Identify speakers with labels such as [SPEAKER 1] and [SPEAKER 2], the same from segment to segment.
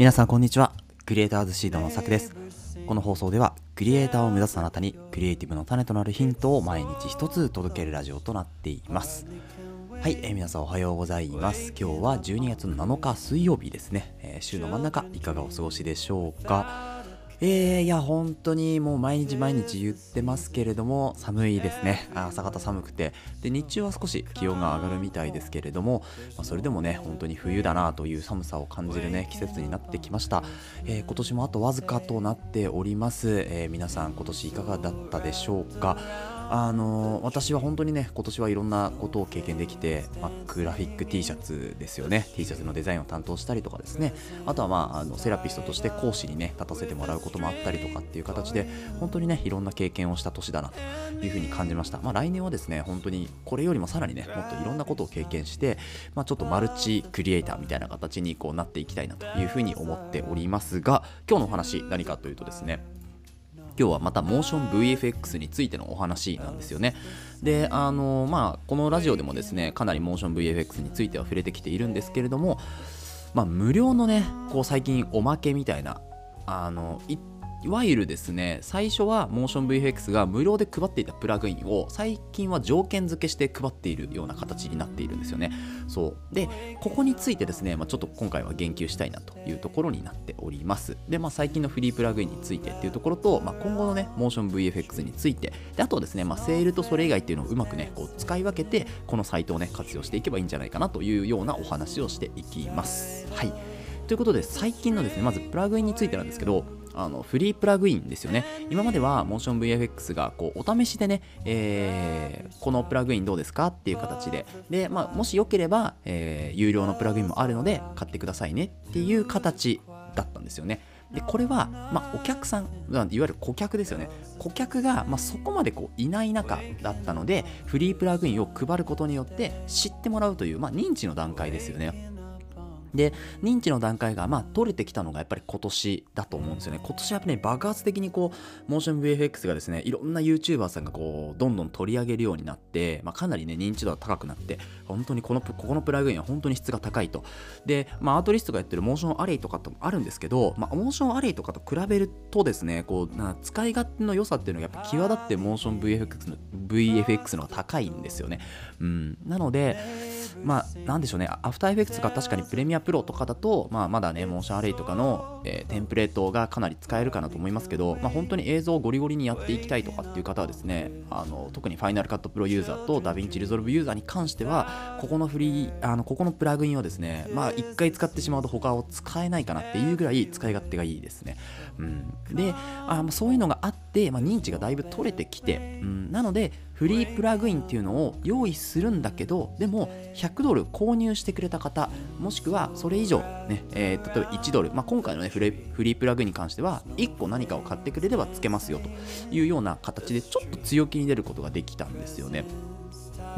[SPEAKER 1] 皆さんこんにちは。クリエイターズシードのさくです。この放送ではクリエイターを目指すあなたにクリエイティブの種となるヒントを毎日一つ届けるラジオとなっています。はい、えー、皆さんおはようございます。今日は12月7日水曜日ですね、えー、週の真ん中いかがお過ごしでしょうか？えー、いや、本当にもう毎日毎日言ってますけれども、寒いですね。朝方寒くて。で、日中は少し気温が上がるみたいですけれども、まあ、それでもね、本当に冬だなという寒さを感じるね、季節になってきました。えー、今年もあとわずかとなっております。えー、皆さん今年いかがだったでしょうか？あの私は本当にね今年はいろんなことを経験できて、まあ、グラフィック T シャツですよね。T シャツのデザインを担当したりとかですね。あとはまああのセラピストとして講師にね立たせてもらうこともあったりとかっていう形で本当にねいろんな経験をした年だなというふうに感じました、まあ、来年はですね本当にこれよりもさらにねもっといろんなことを経験して、まあ、ちょっとマルチクリエイターみたいな形にこうなっていきたいなというふうに思っておりますが今日のお話何かというとですね今日はまたモーション VFX についてのお話なんですよね。で、あのまあ、このラジオでもですね、かなりモーション VFX については触れてきているんですけれども、まあ、無料のね、こう最近おまけみたいな、あの、いわゆるですね、最初は MotionVFX が無料で配っていたプラグインを最近は条件付けして配っているような形になっているんですよね。そう。で、ここについてですね、まあ、ちょっと今回は言及したいなというところになっております。で、まあ、最近のフリープラグインについてっていうところと、まあ、今後のね、MotionVFX について、であとですね、まあ、セールとそれ以外っていうのをうまくね、こう使い分けて、このサイトをね、活用していけばいいんじゃないかなというようなお話をしていきます。はい。ということで、最近のですね、まずプラグインについてなんですけど、あのフリープラグインですよね。今までは MotionVFX がこうお試しでね、えー、このプラグインどうですかっていう形で、で、まあ、もしよければ、えー、有料のプラグインもあるので買ってくださいねっていう形だったんですよね。でこれは、まあ、お客さんいわゆる顧客ですよね顧客が、まあ、そこまでこういない中だったのでフリープラグインを配ることによって知ってもらうという、まあ、認知の段階ですよねで認知の段階がまあ取れてきたのがやっぱり今年だと思うんですよね。今年はやっぱり、ね、爆発的にこうモーション VFX がですねいろんな YouTuber さんがこうどんどん取り上げるようになって、まあ、かなりね認知度が高くなって本当にこのここのプラグインは本当に質が高いと。で、まあ、 Artlist がやってる Motion Array とかともあるんですけど、まあ、 Motion Array とかと比べるとですねこうな使い勝手の良さっていうのがやっぱ際立ってモーション VFX の VFX のが高いんですよね、うん、なのでまあなんでしょうね。 After Effects が確かに Premiere Pro とかだと、まあ、まだね、 Motion Array とかの、えー、テンプレートがかなり使えるかなと思いますけど、まあ、本当に映像をゴリゴリにやっていきたいとかっていう方はですね、あの特に Final Cut Pro ユーザーと DaVinci Resolve ユーザーに関しては、ここのフリー、あのここのプラグインをですね、まあ、1回使ってしまうと他を使えないかなっていうぐらい使い勝手がいいですね。うん、であ、そういうのがあって、でまあ、認知がだいぶ取れてきて、うん、なので、フリープラグインっていうのを用意するんだけどでも100ドル購入してくれた方もしくはそれ以上、ねえー、例えば1ドル、まあ、今回の、ね、フリープラグインに関しては1個何かを買ってくれればつけますよというような形でちょっと強気に出ることができたんですよね。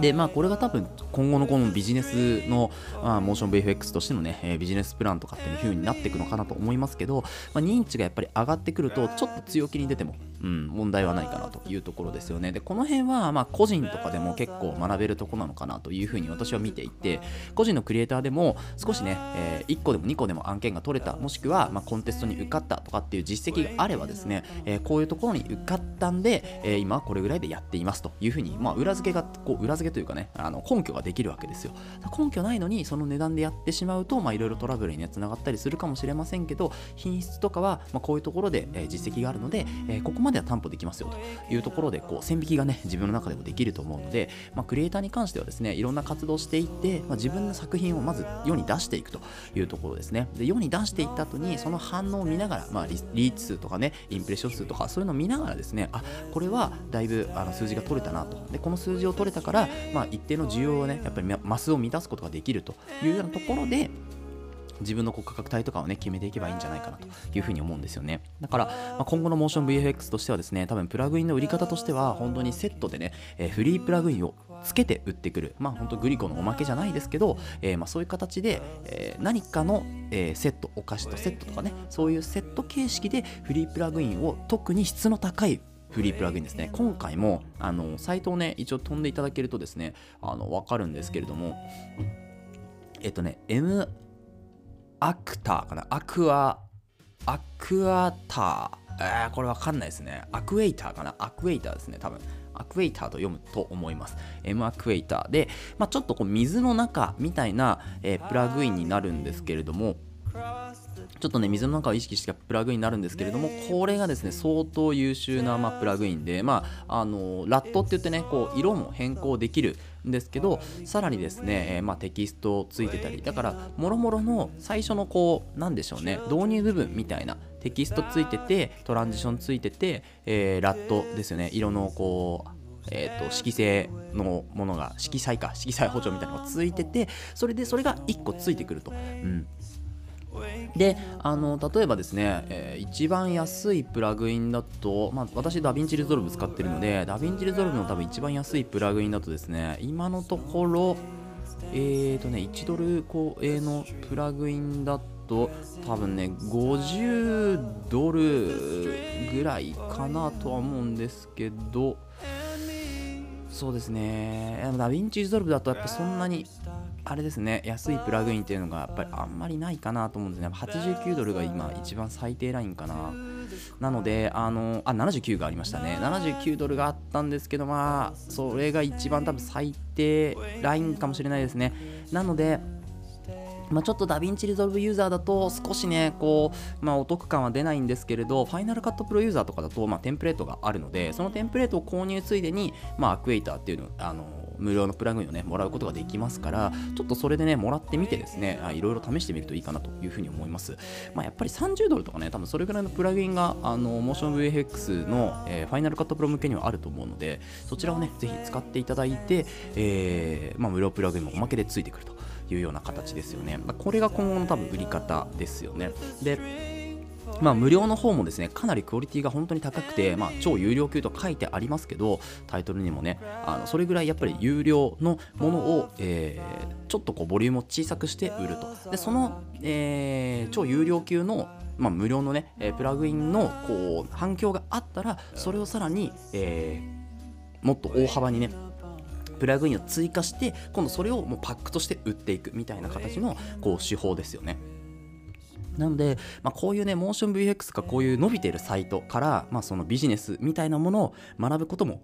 [SPEAKER 1] で、まあ、これが多分今後のこのビジネスの、まあ、モーション VFX としてのね、えー、ビジネスプランとかっていう風になっていくのかなと思いますけど、まあ、認知がやっぱり上がってくると、ちょっと強気に出ても、うん、問題はないかなというところですよね。で、この辺は、ま、個人とかでも結構学べるとこなのかなという風に私は見ていて、個人のクリエイターでも少しね、えー、1個でも2個でも案件が取れた、もしくは、ま、コンテストに受かったとかっていう実績があればですね、えー、こういうところに受かったんで、えー、今はこれぐらいでやっていますという風に、まあ、裏付けが、こう裏付けというかね、あの根拠ができるわけですよ根拠ないのにその値段でやってしまうといろいろトラブルに、ね、つながったりするかもしれませんけど品質とかは、ま、こういうところで、え、実績があるので、え、ここまででは担保できますよというところでこう線引きがね自分の中でもできると思うので、まあ、クリエイターに関してはですねいろんな活動していって、まあ、自分の作品をまず世に出していくというところですね。で世に出していった後にその反応を見ながら、まあ、リーチ数とかねインプレッション数とかそういうのを見ながらですねあこれはだいぶあの数字が取れたなと。でこの数字を取れたから、まあ、一定の需要をねやっぱりマスを満たすことができるというようなところで自分の価格帯とかをね決めていけばいいんじゃないかなというふうに思うんですよね。だから、まあ、今後のモーション VFX としてはですね多分プラグインの売り方としては本当にセットでね、えー、フリープラグインをつけて売ってくる。まあ本当グリコのおまけじゃないですけど、えー、まあそういう形で、えー、何かの、えセットお菓子とセットとかねそういうセット形式でフリープラグインを特に質の高いフリープラグインですね。今回も、あの、サイトをね、一応飛んでいただけるとですね、あの、わかるんですけれども、えっとね、M、アクターかな？アクアアクアター。えー、これわかんないですね。アクエイターかな？アクエイターですね多分。アクエイターと読むと思います。M アクエイター。で、まあ、ちょっとこう水の中みたいな、えー、プラグインになるんですけれども、ちょっとね、水の中を意識したプラグインになるんですけれども、これがですね、相当優秀な、まあ、プラグインで、まあ、あのラットって言ってね、こう色も変更できるですけど、さらにですね、えー、まあ、テキストついてたり、だから、もろもろの最初のこう、なんでしょうね、導入部分みたいな、テキストついてて、トランジションついてて、えー、ラットですよね、色のこう、えーと、色彩のものが色彩か色彩補助みたいなのがついててそれでそれが1個ついてくると、うん、であの例えばですね、えー、一番安いプラグインだと、まあ、私 DaVinci Resolve 使ってるので DaVinci Resolve の多分一番安いプラグインだとですね今のところえーとね1ドル超えのプラグインだと多分ね50ドルぐらいかなとは思うんですけどそうですね。 DaVinci Resolve だとやっぱそんなにあれですね安いプラグインっていうのがやっぱりあんまりないかなと思うんですね。89ドルが今一番最低ラインかな。なのであのあ79がありましたね。79ドルがあったんですけどまあそれが一番多分最低ラインかもしれないですね。なのでまあ、ちょっと DaVinci Resolve ユーザーだと少しね、こう、まあ、お得感は出ないんですけれど、 Final Cut Pro ユーザーとかだと、まあ、テンプレートがあるので、そのテンプレートを購入ついでに、まあ、アクエイターっていうの、あの無料のプラグインをね、もらうことができますから、ちょっとそれでね、もらってみてですね、いろいろ試してみるといいかなというふうに思います。まあ、やっぱり30ドルとかね、多分それぐらいのプラグインが、あの、モーション VFX の、えー、ファイナルカットプロ向けにはあると思うので、そちらをね、ぜひ使っていただいて、えー、まあ、無料プラグインもおまけでついてくると。いうような形ですよね。これが今後の多分売り方ですよね。でまあ、無料の方もですねかなりクオリティが本当に高くて、まあ、超有料級と書いてありますけどタイトルにもねあのそれぐらいやっぱり有料のものを、えー、ちょっとこうボリュームを小さくして売るとでその、えー、超有料級のまあ、無料のね、えー、プラグインのこう反響があったらそれをさらに、えー、もっと大幅にねプラグインを追加して今度それをもうパックとして売っていくみたいな形のこう手法ですよね。なので、まあ、こういうね、モーション VFX かこういう伸びているサイトから、まあ、そのビジネスみたいなものを学ぶことも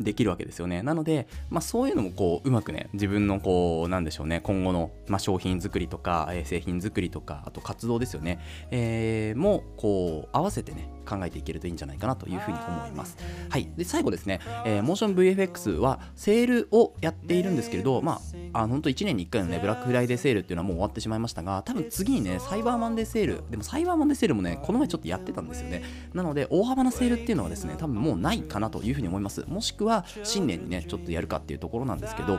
[SPEAKER 1] できるわけですよね。なので、まあ、そういうのもこううまくね自分のこうなんでしょうね今後の、まあ、商品作りとか、えー、製品作りとかあと活動ですよね、えー、もこう合わせてね考えていけるといいんじゃないかなというふうに思います。はい、で最後ですね、えー、モーション VFX はセールをやっているんですけれど、まあ、あ本当1年に1回のねブラックフライデーセールっていうのはもう終わってしまいましたが多分次にねサイバーマンデーセールでもサイバーマンデーセールもねこの前ちょっとやってたんですよね。なので大幅なセールっていうのはですね多分もうないかなというふうに思います。もしくはは新年にねちょっとやるかっていうところなんですけど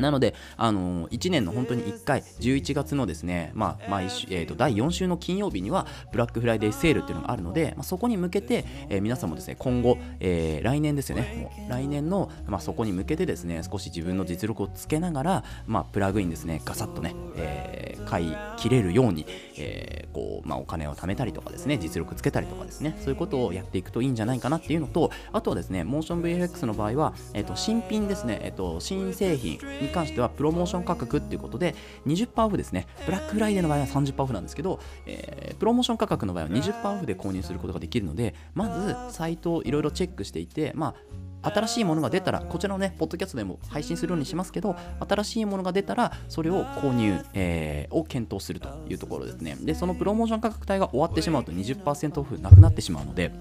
[SPEAKER 1] なので、あのー、1年の本当に1回、11月のですね、まあ、毎週、えーと、第4週の金曜日には、ブラックフライデーセールっていうのがあるので、まあ、そこに向けて、えー、皆さんもですね、今後、えー、来年ですよね、もう来年の、まあ、そこに向けてですね、少し自分の実力をつけながら、まあ、プラグインですね、ガサッとね、えー、買い切れるように、えー、こう、まあ、お金を貯めたりとかですね、実力つけたりとかですね、そういうことをやっていくといいんじゃないかなっていうのと、あとはですね、モーション VFX の場合は、え、ー、と、新品ですね、えっ、ー、と、新製品にに関しては、プロモーション価格っていうことで、20%オフですね、ブラックフライデーの場合は30%オフなんですけど、えー、プロモーション価格の場合は20%オフで購入することができるので、まず、サイトをいろいろチェックしていて、まあ、新しいものが出たら、こちらのね、ポッドキャストでも配信するようにしますけど、新しいものが出たら、それを購入、えー、を検討するというところですね。で、そのプロモーション価格帯が終わってしまうと20%オフなくなってしまうので、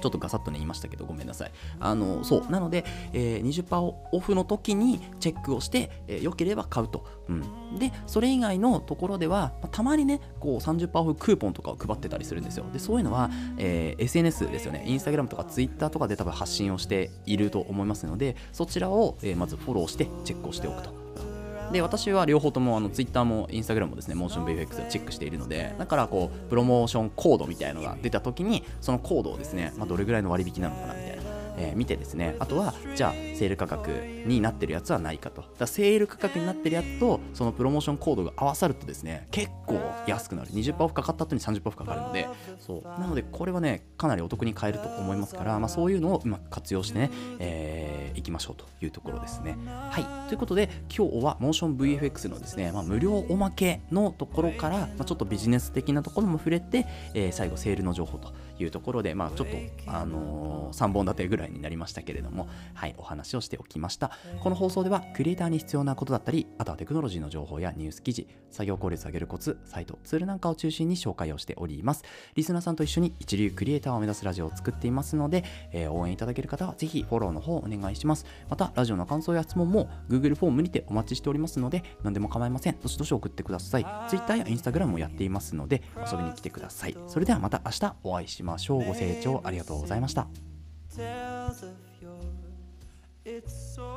[SPEAKER 1] ちょっとガサッとね言いましたけどごめんなさい。あのそう。なので、えー、20%オフの時にチェックをして、えー、よければ買うと、うん、でそれ以外のところでは、まあ、たまにねこう30%オフクーポンとかを配ってたりするんですよ。でそういうのは、えー、SNS ですよね。インスタグラムとかツイッターとかで多分発信をしていると思いますのでそちらを、えー、まずフォローしてチェックをしておくと。で私は両方ともあの Twitter も Instagram もですねモーション VFX をチェックしているのでだからこうプロモーションコードみたいなのが出た時にそのコードをですね、まあ、どれぐらいの割引なのかなみたいなえー見てですねあとはじゃあセール価格になってるやつはないかと。だセール価格になってるやつとそのプロモーションコードが合わさるとですね結構安くなる。20%オフかかった後に30%オフかかるので。そう。なのでこれはねかなりお得に買えると思いますから、まあ、そういうのをうまく活用してね、えーいきましょうというところですね。はい。ということで今日はモーション VFX のですね、まあ、無料おまけのところから、まあ、ちょっとビジネス的なところも触れて、えー最後セールの情報というところで、まあ、ちょっと、あの3本立てぐらいになりましたけれども、はい、お話をしておきました。この放送ではクリエイターに必要なことだったりあとはテクノロジーの情報やニュース記事作業効率を上げるコツサイトツールなんかを中心に紹介をしております。リスナーさんと一緒に一流クリエイターを目指すラジオを作っていますので、えー応援いただける方はぜひフォローの方お願いします。またラジオの感想や質問も Google フォームにてお待ちしておりますので何でも構いません。どしどし送ってください。Twitter や Instagram もやっていますので遊びに来てください。それではまた明日お会いしましょう。ご清聴ありがとうございました
[SPEAKER 2] so